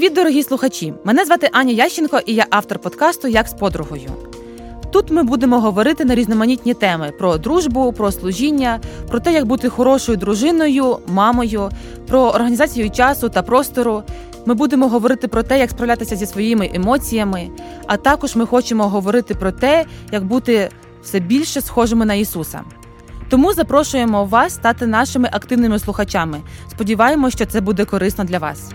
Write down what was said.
дорогі слухачі! Мене звати Аня Ященко і я автор подкасту Як з подругою. Тут ми будемо говорити на різноманітні теми про дружбу, про служіння, про те, як бути хорошою дружиною, мамою, про організацію часу та простору. Ми будемо говорити про те, як справлятися зі своїми емоціями, а також ми хочемо говорити про те, як бути все більше схожими на Ісуса. Тому запрошуємо вас стати нашими активними слухачами. Сподіваємося, що це буде корисно для вас.